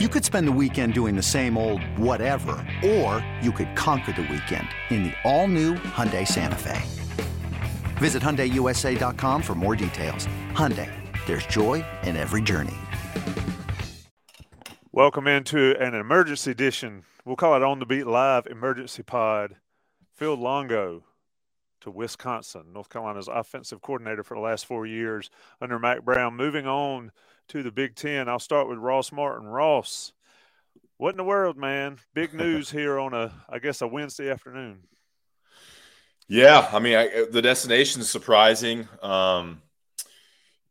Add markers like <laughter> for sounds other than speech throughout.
You could spend the weekend doing the same old whatever, or you could conquer the weekend in the all-new Hyundai Santa Fe. Visit HyundaiUSA.com for more details. Hyundai, there's joy in every journey. Welcome into an emergency edition. We'll call it On the Beat Live Emergency Pod. Phil Longo to Wisconsin, North Carolina's offensive coordinator for the last four years under Mack Brown. Moving on to the Big Ten. I'll start with Ross Martin. Ross, what in the world, man? Big <laughs> news here on a, I guess, a Wednesday afternoon. Yeah, I mean, I, the destination is surprising. Um,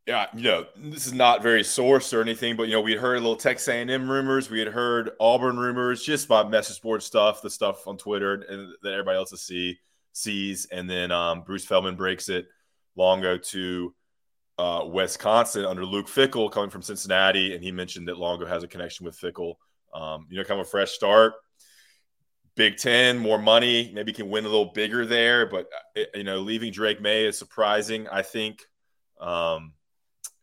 yeah, you know, this is not very sourced or anything, but you know, we had heard a little Texas A&M rumors, we had heard Auburn rumors, just by message board stuff, the stuff on Twitter and that everybody else see sees, and then um, Bruce Feldman breaks it long ago to uh, Wisconsin under Luke Fickell coming from Cincinnati, and he mentioned that Longo has a connection with Fickell. Um, you know, kind of a fresh start. Big Ten, more money, maybe can win a little bigger there, but uh, you know, leaving Drake Maye is surprising. I think, um,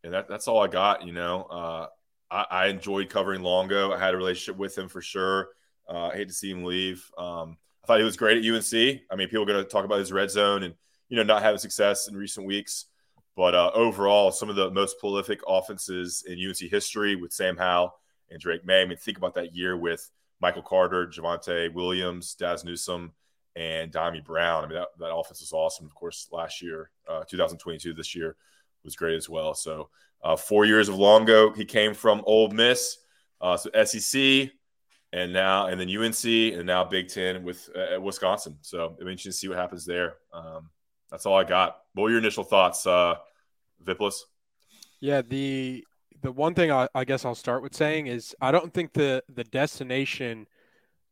and that, that's all I got. You know, uh, I, I, enjoyed covering Longo. I had a relationship with him for sure. Uh, I hate to see him leave. Um, I thought he was great at UNC. I mean, people are going to talk about his red zone and you know not having success in recent weeks. But uh, overall, some of the most prolific offenses in UNC history with Sam Howell and Drake Maye. I mean, think about that year with Michael Carter, Javonte Williams, Dazz Newsome, and Dyami Brown. I mean, that, that offense was awesome. Of course, last year, uh, 2022, this year was great as well. So, uh, four years of Longo. He came from Ole Miss, uh, so SEC, and now and then UNC, and now Big Ten with uh, Wisconsin. So, it'll interesting to see what happens there. Um, that's all I got. What were your initial thoughts, uh? Yeah, the the one thing I, I, guess I'll start with saying is I don't think the the destination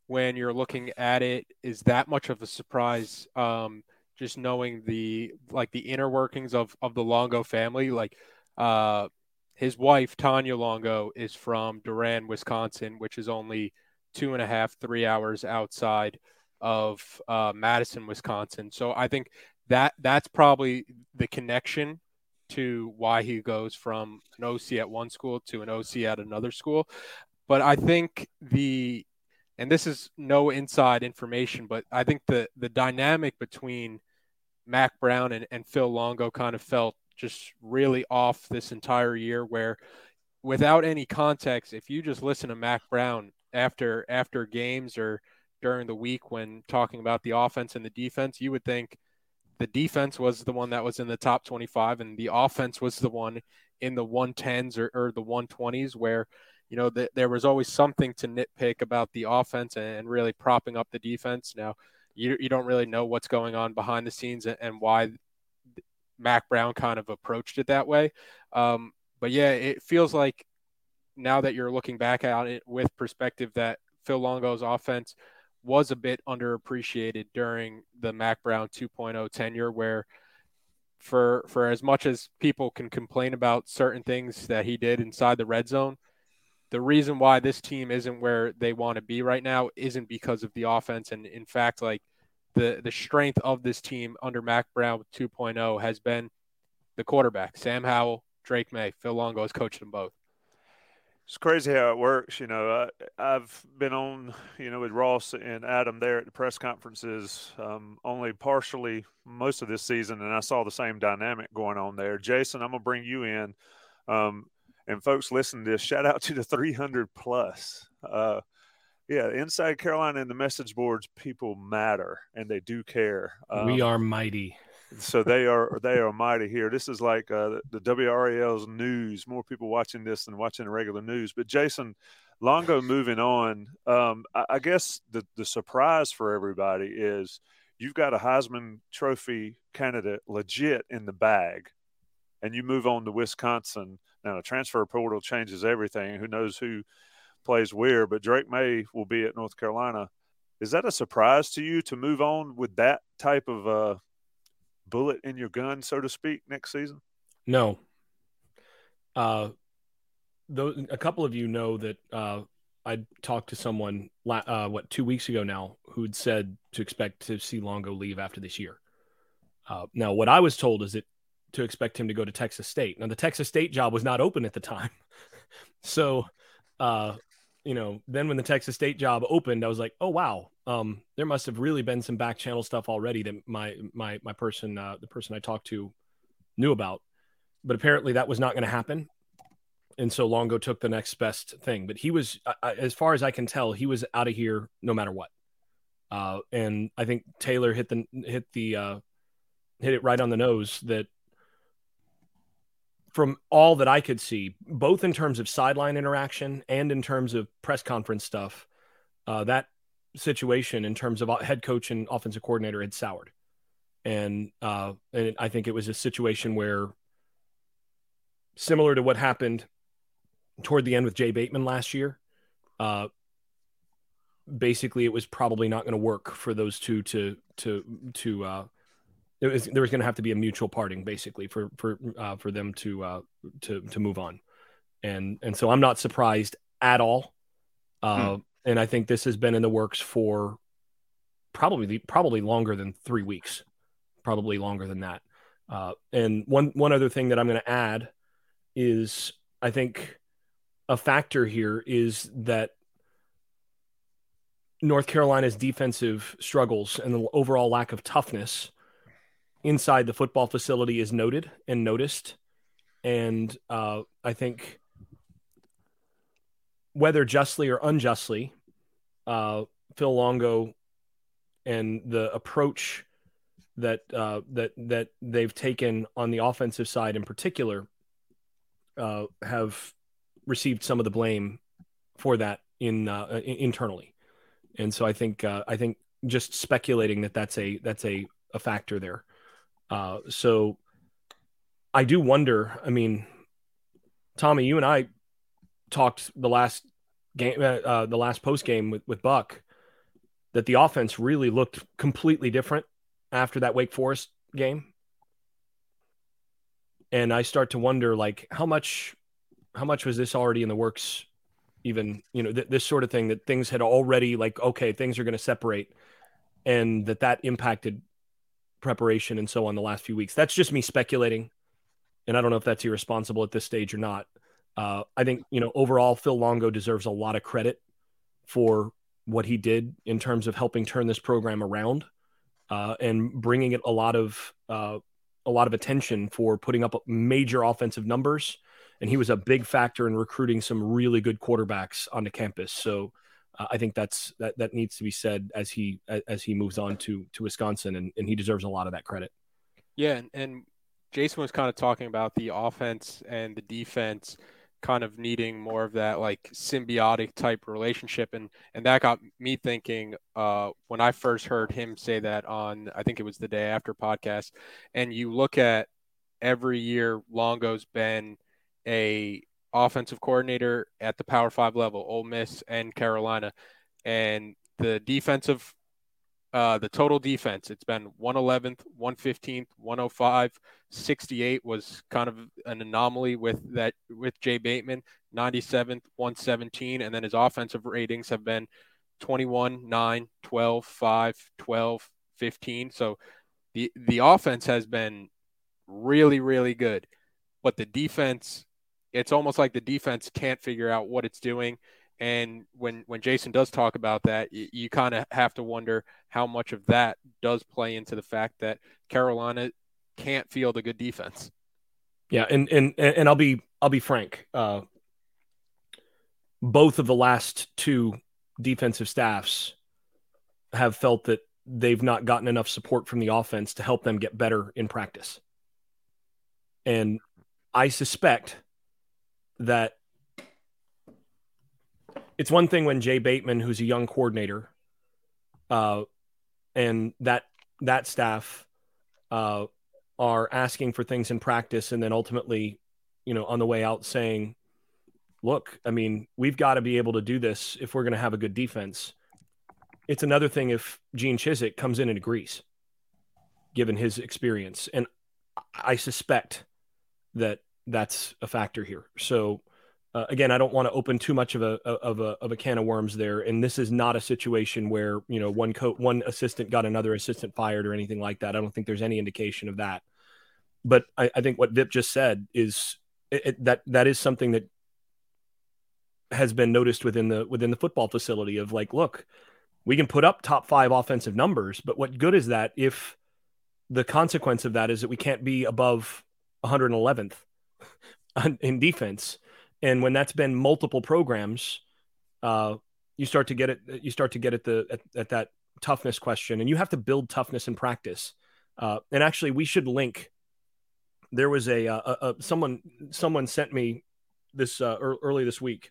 when you're looking at it is that much of a surprise. Um, just knowing the like the inner workings of of the Longo family, like uh, his wife Tanya Longo is from Durand, Wisconsin, which is only two and a half, three hours outside of uh, Madison, Wisconsin. So I think that that's probably the connection to why he goes from an OC at one school to an OC at another school. But I think the and this is no inside information, but I think the the dynamic between Mack Brown and, and Phil Longo kind of felt just really off this entire year where without any context, if you just listen to Mack Brown after after games or during the week when talking about the offense and the defense, you would think the defense was the one that was in the top 25 and the offense was the one in the 110s or, or the 120s where you know the, there was always something to nitpick about the offense and really propping up the defense. Now you, you don't really know what's going on behind the scenes and, and why mack brown kind of approached it that way. Um, but yeah it feels like now that you're looking back at it with perspective that phil longo's offense was a bit underappreciated during the Mack Brown 2.0 tenure, where for for as much as people can complain about certain things that he did inside the red zone, the reason why this team isn't where they want to be right now isn't because of the offense, and in fact, like the the strength of this team under Mack Brown 2.0 has been the quarterback, Sam Howell, Drake May, Phil Longo has coached them both it's crazy how it works. You know, I, have been on, you know, with Ross and Adam there at the press conferences um, only partially most of this season, and I saw the same dynamic going on there. Jason, I'm gonna bring you in, um, and folks, listen to this. Shout out to the 300 plus. Uh, yeah, inside Carolina and the message boards, people matter and they do care. Um, we are mighty so they are they are mighty here. This is like uh, the WRAL's news. More people watching this than watching the regular news. But Jason Longo, moving on. Um, I, I, guess the the surprise for everybody is you've got a Heisman Trophy candidate legit in the bag, and you move on to Wisconsin. Now the transfer portal changes everything. Who knows who plays where? But Drake Maye will be at North Carolina. Is that a surprise to you to move on with that type of uh, bullet in your gun, so to speak, next season? No. Uh, a couple of you know that uh, I talked to someone uh, what two weeks ago now who'd said to expect to see Longo leave after this year. Uh, now, what I was told is that to expect him to go to Texas State. Now, the Texas State job was not open at the time, <laughs> so uh, you know, then when the Texas State job opened, I was like, oh wow, um, there must have really been some back channel stuff already that my my my person, uh, the person I talked to, knew about. But apparently that was not going to happen, and so Longo took the next best thing. But he was, uh, as far as I can tell, he was out of here no matter what. Uh, and I think Taylor hit the hit the uh, hit it right on the nose that from all that I could see, both in terms of sideline interaction and in terms of press conference stuff, uh, that situation in terms of head coach and offensive coordinator had soured. And, uh, and I think it was a situation where, similar to what happened toward the end with Jay Bateman last year, uh, basically it was probably not going to work for those two to to to uh, was, there was going to have to be a mutual parting basically for for uh, for them to uh, to to move on, and and so I'm not surprised at all, uh, hmm. And I think this has been in the works for probably probably longer than three weeks, probably longer than that. Uh, and one one other thing that I'm going to add is I think a factor here is that North Carolina's defensive struggles and the overall lack of toughness inside the football facility is noted and noticed. And uh, I think whether justly or unjustly, uh, Phil Longo and the approach that uh, that that they've taken on the offensive side in particular uh, have received some of the blame for that in uh, internally. And so I think uh, I think just speculating that that's a that's a, a factor there. Uh, so I do wonder. I mean, Tommy, you and I talked the last game, uh, uh, the last post game with, with Buck, that the offense really looked completely different after that Wake Forest game. And I start to wonder, like, how much, how much was this already in the works? Even you know th- this sort of thing that things had already like, okay, things are going to separate, and that that impacted preparation and so on the last few weeks. That's just me speculating, and I don't know if that's irresponsible at this stage or not. Uh, I think you know overall, Phil Longo deserves a lot of credit for what he did in terms of helping turn this program around uh, and bringing it a lot of uh, a lot of attention for putting up major offensive numbers. And he was a big factor in recruiting some really good quarterbacks onto campus. So uh, I think that's that that needs to be said as he as he moves on to to Wisconsin, and, and he deserves a lot of that credit. Yeah, and, and Jason was kind of talking about the offense and the defense kind of needing more of that like symbiotic type relationship and and that got me thinking uh when I first heard him say that on I think it was the day after podcast and you look at every year Longo's been a offensive coordinator at the Power Five level, Ole Miss and Carolina, and the defensive, uh, the total defense, it's been 111th, 115th, 105, 68 was kind of an anomaly with that with Jay Bateman, 97th, 117, and then his offensive ratings have been 21, 9, 12, 5, 12, 15. So the the offense has been really, really good, but the defense it's almost like the defense can't figure out what it's doing. And when when Jason does talk about that, you, you kind of have to wonder how much of that does play into the fact that Carolina can't field a good defense. Yeah, and and and I'll be I'll be frank. Uh, both of the last two defensive staffs have felt that they've not gotten enough support from the offense to help them get better in practice. And I suspect that it's one thing when Jay Bateman, who's a young coordinator, uh, and that that staff uh, are asking for things in practice, and then ultimately, you know, on the way out saying, "Look, I mean, we've got to be able to do this if we're going to have a good defense." It's another thing if Gene Chizik comes in and agrees, given his experience, and I suspect that that's a factor here. So uh, again, I don't want to open too much of a of a of a can of worms there. And this is not a situation where you know one co- one assistant got another assistant fired or anything like that. I don't think there's any indication of that. But I, I think what Vip just said is it, it, that that is something that has been noticed within the within the football facility of like, look, we can put up top five offensive numbers, but what good is that if the consequence of that is that we can't be above 111th <laughs> in defense? And when that's been multiple programs, uh, you start to get it. You start to get at the at, at that toughness question, and you have to build toughness in practice. Uh, and actually, we should link. There was a, a, a someone someone sent me this uh, early this week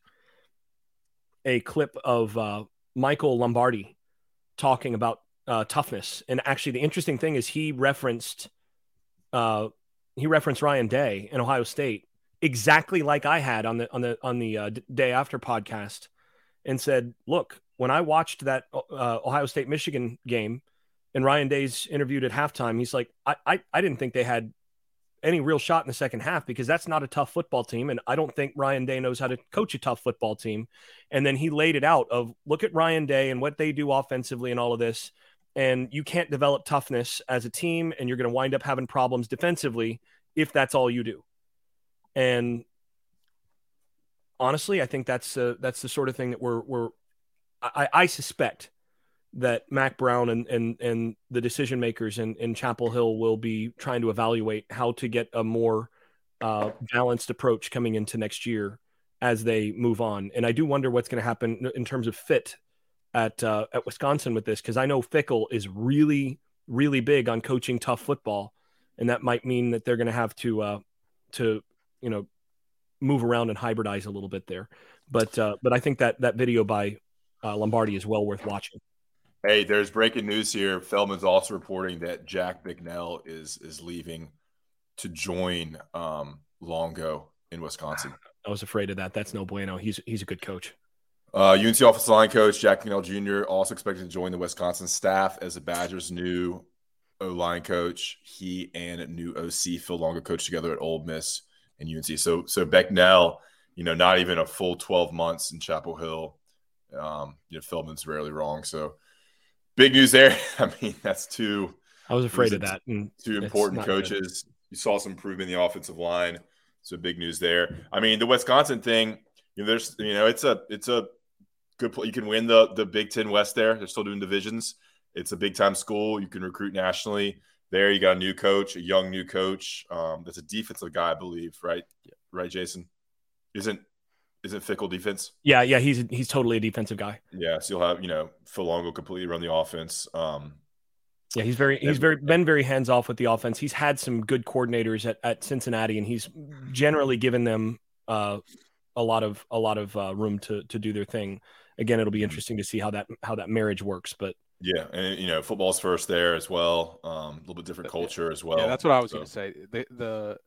a clip of uh, Michael Lombardi talking about uh, toughness, and actually, the interesting thing is he referenced uh, he referenced Ryan Day in Ohio State exactly like I had on the on the on the uh, day after podcast, and said, "Look, when I watched that uh, Ohio State Michigan game, and Ryan Day's interviewed at halftime, he's like, I, I I didn't think they had any real shot in the second half because that's not a tough football team, and I don't think Ryan Day knows how to coach a tough football team. And then he laid it out of look at Ryan Day and what they do offensively and all of this." And you can't develop toughness as a team, and you're going to wind up having problems defensively if that's all you do. And honestly, I think that's uh, that's the sort of thing that we're we're I, I suspect that Mack Brown and and and the decision makers in, in Chapel Hill will be trying to evaluate how to get a more uh, balanced approach coming into next year as they move on. And I do wonder what's going to happen in terms of fit at uh, at Wisconsin with this because I know Fickell is really really big on coaching tough football, and that might mean that they're going to have to uh, to you know move around and hybridize a little bit there. But uh, but I think that that video by uh, Lombardi is well worth watching. Hey, there's breaking news here. Feldman's also reporting that Jack Bicknell is is leaving to join um, Longo in Wisconsin. <sighs> I was afraid of that. That's no bueno. He's he's a good coach. Uh, UNC offensive line coach Jack Bicknell Jr. also expected to join the Wisconsin staff as the Badgers' new O line coach. He and new OC Phil Longo coach together at Ole Miss and UNC. So so Bicknell, you know, not even a full 12 months in Chapel Hill. Um, you know, Feldman's rarely wrong. So big news there. <laughs> I mean, that's two. I was afraid of that. two important coaches. Good. You saw some improvement in the offensive line. So big news there. I mean, the Wisconsin thing, you know, there's you know, it's a it's a good you can win the the Big Ten West there. They're still doing divisions. It's a big time school. You can recruit nationally there. You got a new coach, a young new coach. Um, that's a defensive guy, I believe, right? Right, Jason? Isn't isn't Fickell defense? Yeah, yeah, he's he's totally a defensive guy. Yeah, so you'll have you know Phil Longo completely run the offense. Um, yeah, he's very he's very been very hands off with the offense. He's had some good coordinators at, at Cincinnati, and he's generally given them uh, a lot of a lot of uh, room to to do their thing. Again, it'll be mm-hmm. interesting to see how that how that marriage works, but yeah, and you know, football's first there as well. Um, a little bit different culture as well. Yeah, that's what I was so. going to say. The the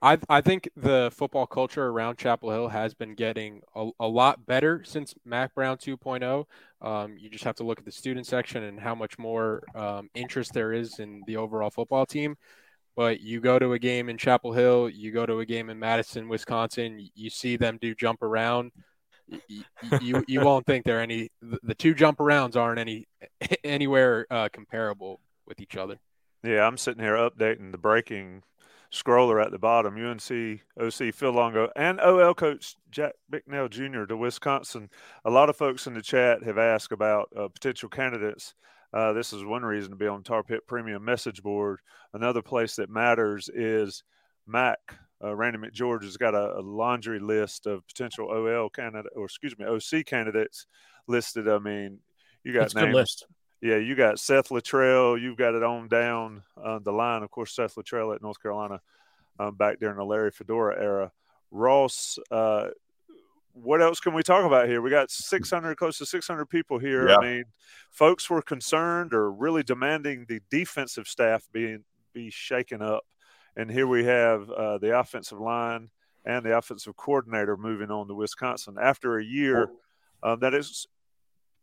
I I think the football culture around Chapel Hill has been getting a, a lot better since Mack Brown 2.0. Um, you just have to look at the student section and how much more um, interest there is in the overall football team. But you go to a game in Chapel Hill, you go to a game in Madison, Wisconsin, you see them do jump around you, you, won't think they're any the two jump arounds aren't any <laughs> anywhere uh, comparable with each other. Yeah, I'm sitting here updating the breaking scroller at the bottom. UNC OC Phil Longo and OL coach Jack Bicknell Jr. to Wisconsin. A lot of folks in the chat have asked about uh, potential candidates. Uh, this is one reason to be on Tar Pit Premium message board. Another place that matters is Mac uh, Randy McGeorge has got a, a, laundry list of potential OL candidate or excuse me OC candidates listed. I mean, you got That's names. list. Yeah, you got Seth Littrell. You've got it on down uh, the line. Of course, Seth Littrell at North Carolina um, back during the Larry Fedora era. Ross, uh, what else can we talk about here? We got 600, close to 600 people here. Yeah. I mean, folks were concerned or really demanding the defensive staff being be shaken up and here we have uh, the offensive line and the offensive coordinator moving on to Wisconsin after a year uh, that is,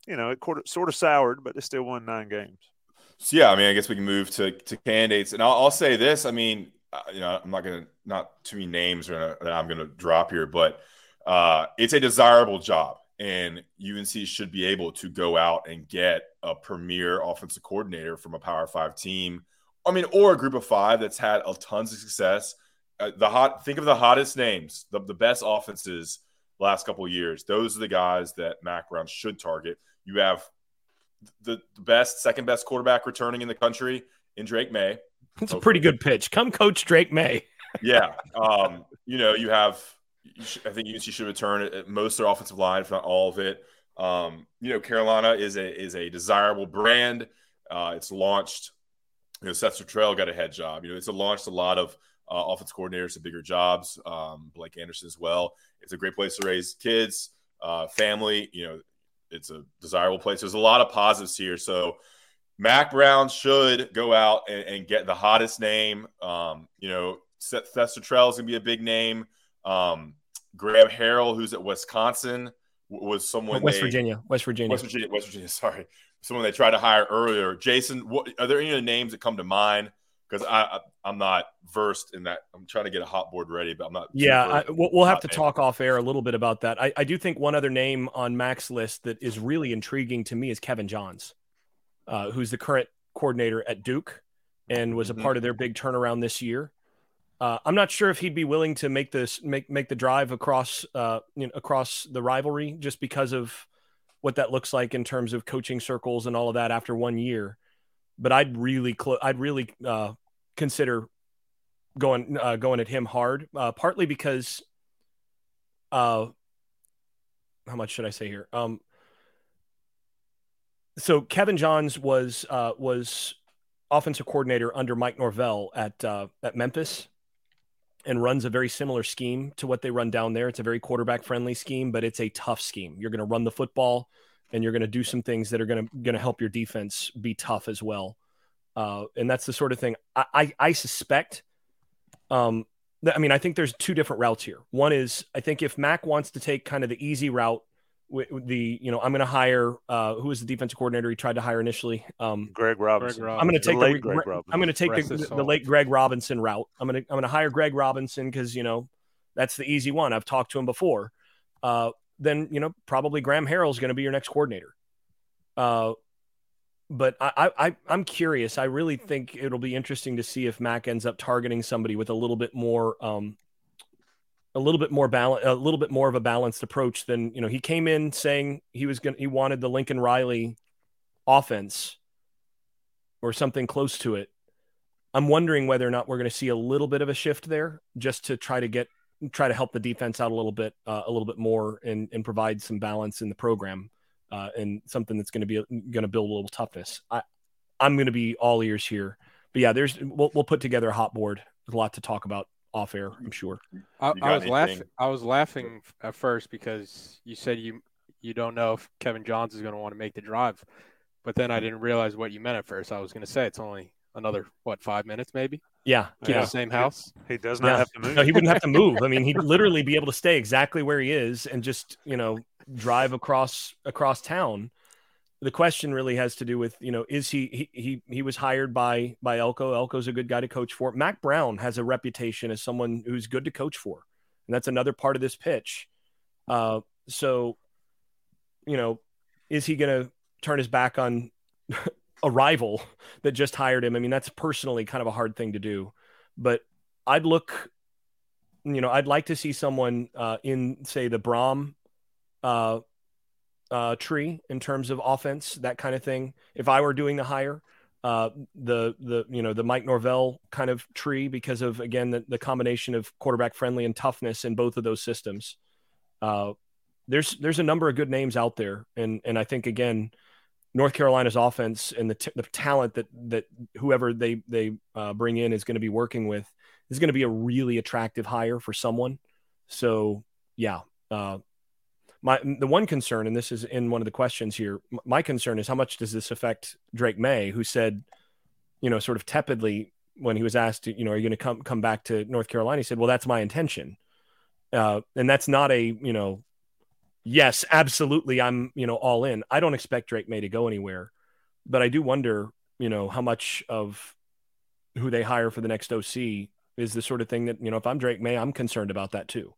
you know, it sort of soured, but they still won nine games. So, yeah, I mean, I guess we can move to, to candidates. And I'll, I'll say this I mean, uh, you know, I'm not going to, not too many names are that I'm going to drop here, but uh, it's a desirable job. And UNC should be able to go out and get a premier offensive coordinator from a Power Five team I mean, or a group of five that's had a tons of success. Uh, the hot, think of the hottest names, the, the best offenses last couple of years. Those are the guys that Mack Brown should target. You have the, the best, second best quarterback returning in the country in Drake Maye. It's a pretty good pitch. Come coach Drake Maye. <laughs> yeah. Um, you know, you have, you should, I think UNC should return at most of their offensive line, if not all of it. Um, you know, Carolina is a is a desirable brand. Uh, it's launched. You know, Seth Littrell got a head job. You know, it's launched a lot of uh, offense coordinators to bigger jobs. Um, Blake Anderson as well. It's a great place to raise kids, uh, family. You know, it's a desirable place. There's a lot of positives here. So Mack Brown should go out and, and get the hottest name. Um, you know, Seth Littrell is going to be a big name. Um, Graham Harrell, who's at Wisconsin, was someone West they, Virginia, West Virginia, West Virginia, West Virginia. Sorry, someone they tried to hire earlier. Jason, what are there any names that come to mind? because I, I am not versed in that. I'm trying to get a hot board ready, but I'm not. Yeah, I, we'll, we'll have to name. talk off air a little bit about that. I, I do think one other name on Mack's list that is really intriguing to me is Kevin Johns, uh, who's the current coordinator at Duke and was a mm-hmm. part of their big turnaround this year. Uh, I'm not sure if he'd be willing to make this make make the drive across uh, you know, across the rivalry just because of what that looks like in terms of coaching circles and all of that after one year but I'd really cl- I'd really uh, consider going uh, going at him hard. Uh, partly because, uh, how much should I say here? Um, so Kevin Johns was uh, was offensive coordinator under Mike Norvell at uh, at Memphis, and runs a very similar scheme to what they run down there. It's a very quarterback friendly scheme, but it's a tough scheme. You're going to run the football and you're going to do some things that are going to going to help your defense be tough as well. Uh, and that's the sort of thing I, I, I suspect. Um, I mean, I think there's two different routes here. One is I think if Mack wants to take kind of the easy route, the you know I'm going to hire uh, who was the defensive coordinator he tried to hire initially. Um, Greg Robinson. I'm going to take the, the I'm going to take the, the, late Greg Robinson route. I'm going to I'm going to hire Greg Robinson because you know that's the easy one. I've talked to him before. Uh, then you know probably Graham Harrell is going to be your next coordinator. Uh, but I, I I'm curious. I really think it'll be interesting to see if Mack ends up targeting somebody with a little bit more um, a little bit more balance, a little bit more of a balanced approach than you know. He came in saying he was going, he wanted the Lincoln Riley offense or something close to it. I'm wondering whether or not we're going to see a little bit of a shift there, just to try to get try to help the defense out a little bit, uh, a little bit more, and and provide some balance in the program, uh, and something that's going to be going to build a little toughness. I I'm going to be all ears here, but yeah, there's we'll we'll put together a hot board. There's a lot to talk about off air. I'm sure. I, I was laughing. I was laughing at first because you said you you don't know if Kevin Johns is going to want to make the drive, but then I hmm. didn't realize what you meant at first. I was going to say it's only another what five minutes maybe. Yeah, keep yeah. the same house. He, he does not yeah. have to move. No, he wouldn't have to <laughs> move. I mean, he'd literally be able to stay exactly where he is and just you know drive across across town the question really has to do with you know is he he he, he was hired by by Elko. Elko's a good guy to coach for. Mack Brown has a reputation as someone who's good to coach for, and that's another part of this pitch. Uh, so, you know, is he going to turn his back on <laughs> a rival that just hired him? I mean, that's personally kind of a hard thing to do, but I'd look. You know, I'd like to see someone uh, in, say, the Brohm uh, uh, tree in terms of offense, that kind of thing. If I were doing the hire, uh, the the you know the Mike Norvell kind of tree because of again the, the combination of quarterback friendly and toughness in both of those systems. Uh, there's there's a number of good names out there, and and I think again, North Carolina's offense and the, t- the talent that that whoever they they uh, bring in is going to be working with is going to be a really attractive hire for someone. So yeah, uh, my the one concern, and this is in one of the questions here, my concern is how much does this affect Drake Maye, who said, you know, sort of tepidly when he was asked, you know, are you going to come come back to North Carolina? He said, well, that's my intention, uh, and that's not a you know, yes, absolutely, I'm you know all in. I don't expect Drake Maye to go anywhere, but I do wonder, you know, how much of who they hire for the next OC is the sort of thing that you know, if I'm Drake Maye, I'm concerned about that too.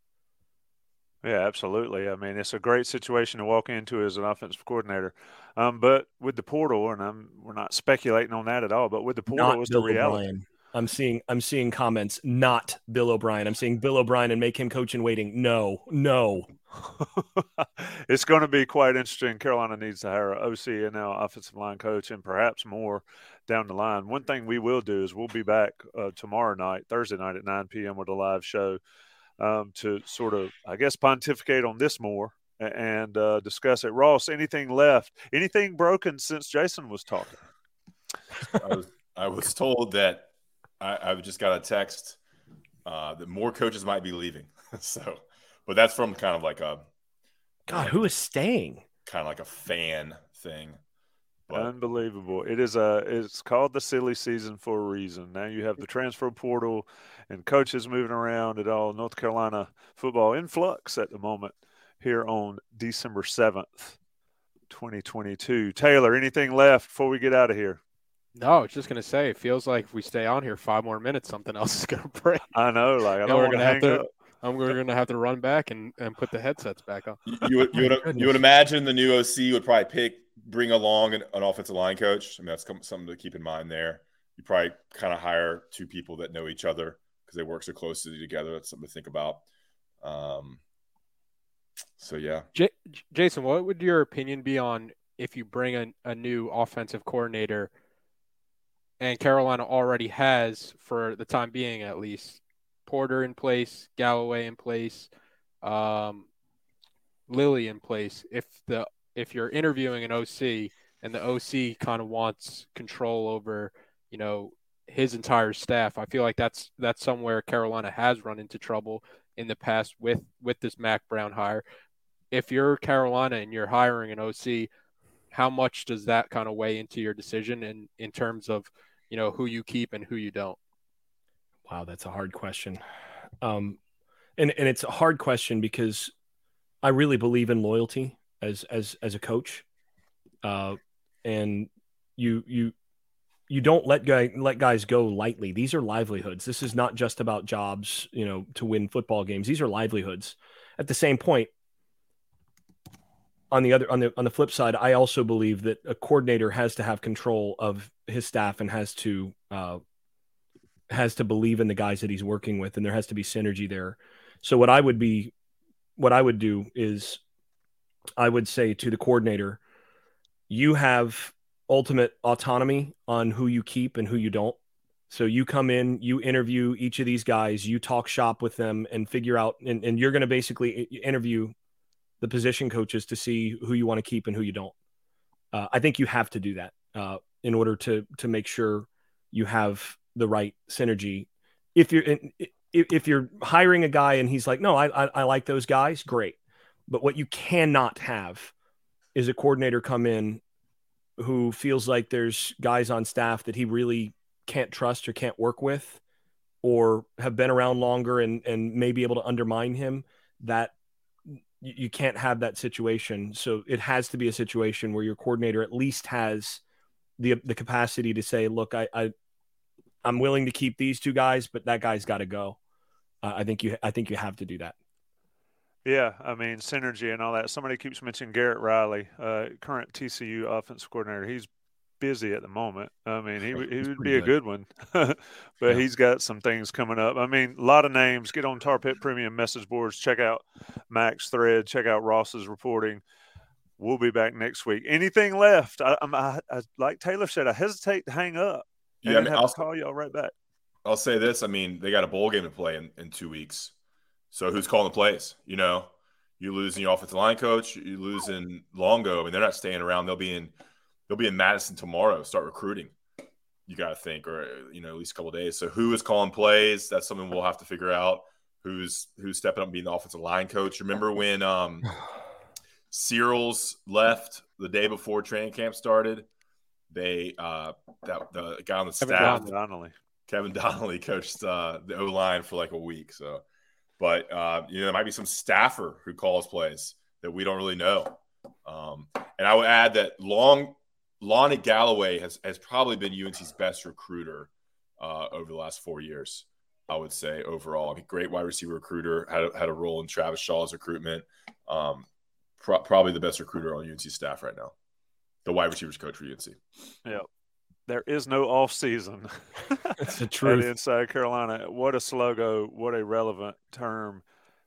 Yeah, absolutely. I mean, it's a great situation to walk into as an offensive coordinator. Um, but with the portal, and I'm we're not speculating on that at all. But with the portal, was the reality. O'Brien. I'm seeing I'm seeing comments. Not Bill O'Brien. I'm seeing Bill O'Brien and make him coach in waiting. No, no. <laughs> it's going to be quite interesting. Carolina needs to hire an OC and now offensive line coach, and perhaps more down the line. One thing we will do is we'll be back uh, tomorrow night, Thursday night at 9 p.m. with a live show um, to sort of, I guess, pontificate on this more and uh, discuss it. Ross, anything left? Anything broken since Jason was talking? I was, I was told that I, I've just got a text uh, that more coaches might be leaving. <laughs> so, but that's from kind of like a God, who is staying? Kind of like a fan thing. But, Unbelievable! It is a. It's called the silly season for a reason. Now you have the transfer portal and coaches moving around at all. North Carolina football in flux at the moment here on December seventh, twenty twenty two. Taylor, anything left before we get out of here? No, I was just gonna say, it feels like if we stay on here five more minutes, something else is gonna <laughs> break. I know, like I don't want to hang to, up. I'm we're gonna have to run back and, and put the headsets back on. You would you would, <laughs> you would imagine the new OC would probably pick bring along an, an offensive line coach. I mean that's something to keep in mind there. You probably kind of hire two people that know each other because they work so closely together. That's something to think about. Um, so yeah, J- Jason, what would your opinion be on if you bring a, a new offensive coordinator? And Carolina already has, for the time being at least, Porter in place, Galloway in place, um, Lilly in place. If the if you're interviewing an OC and the OC kind of wants control over, you know, his entire staff, I feel like that's that's somewhere Carolina has run into trouble in the past with with this Mack Brown hire. If you're Carolina and you're hiring an OC, how much does that kind of weigh into your decision in in terms of, you know, who you keep and who you don't? Wow, that's a hard question. Um, and and it's a hard question because I really believe in loyalty as as as a coach. Uh, and you you you don't let guy let guys go lightly. These are livelihoods. This is not just about jobs, you know, to win football games. These are livelihoods. At the same point, on the other on the on the flip side, I also believe that a coordinator has to have control of his staff and has to uh, has to believe in the guys that he's working with and there has to be synergy there. So what I would be what I would do is I would say to the coordinator, you have ultimate autonomy on who you keep and who you don't. So you come in, you interview each of these guys, you talk shop with them and figure out and, and you're going to basically interview the position coaches to see who you want to keep and who you don't. Uh, I think you have to do that uh, in order to to make sure you have the right synergy. If you're if you're hiring a guy and he's like, no, I, I, I like those guys, great. But what you cannot have is a coordinator come in who feels like there's guys on staff that he really can't trust or can't work with or have been around longer and and may be able to undermine him that you can't have that situation so it has to be a situation where your coordinator at least has the the capacity to say look i, I I'm willing to keep these two guys, but that guy's got to go. Uh, I think you I think you have to do that. Yeah, I mean synergy and all that. Somebody keeps mentioning Garrett Riley, uh, current TCU offensive coordinator. He's busy at the moment. I mean, he <laughs> he would be a good one, <laughs> but yeah. he's got some things coming up. I mean, a lot of names. Get on Tar Pit Premium message boards. Check out Max thread. Check out Ross's reporting. We'll be back next week. Anything left? I, I, I like Taylor said. I hesitate to hang up yeah, I mean, I'll call y'all right back. I'll say this. I mean, they got a bowl game to play in, in two weeks. So who's calling the plays? You know, you losing your offensive line coach, you losing Longo. I mean, they're not staying around. They'll be in they'll be in Madison tomorrow, start recruiting. You gotta think, or you know, at least a couple days. So who is calling plays? That's something we'll have to figure out. Who's who's stepping up and being the offensive line coach? Remember when um <sighs> Searels left the day before training camp started? they uh that the guy on the Kevin staff Donnelly. Kevin Donnelly coached uh, the O line for like a week. So, but uh, you know, there might be some staffer who calls plays that we don't really know. Um, and I would add that Long Lonnie Galloway has has probably been UNC's best recruiter uh, over the last four years. I would say overall, I mean, great wide receiver recruiter had a, had a role in Travis Shaw's recruitment. Um, pro- probably the best recruiter on UNC staff right now the wide receivers coach for UNC. Yeah. There is no off season. <laughs> That's the truth. inside Carolina. What a slogan. What a relevant term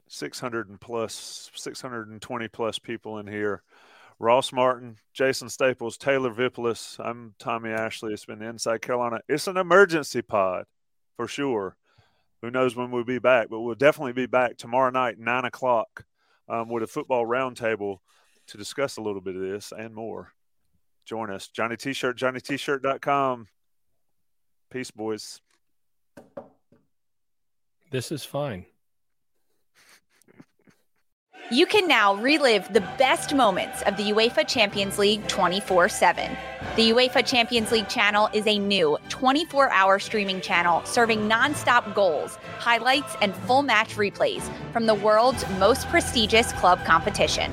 Six hundred and plus people in here. Ross Martin, Jason Staples, Taylor Vippolis. I'm Tommy Ashley. It's been Inside Carolina. It's an emergency pod for sure. Who knows when we'll be back, but we'll definitely be back tomorrow night, nine o'clock, um, with a football roundtable to discuss a little bit of this and more. Join us. Johnny T-shirt, JohnnyT-shirt.com. Peace, boys. This is fine. <laughs> You can now relive the best moments of the UEFA Champions League 24 7. The UEFA Champions League channel is a new 24 hour streaming channel serving non-stop goals, highlights, and full match replays from the world's most prestigious club competition.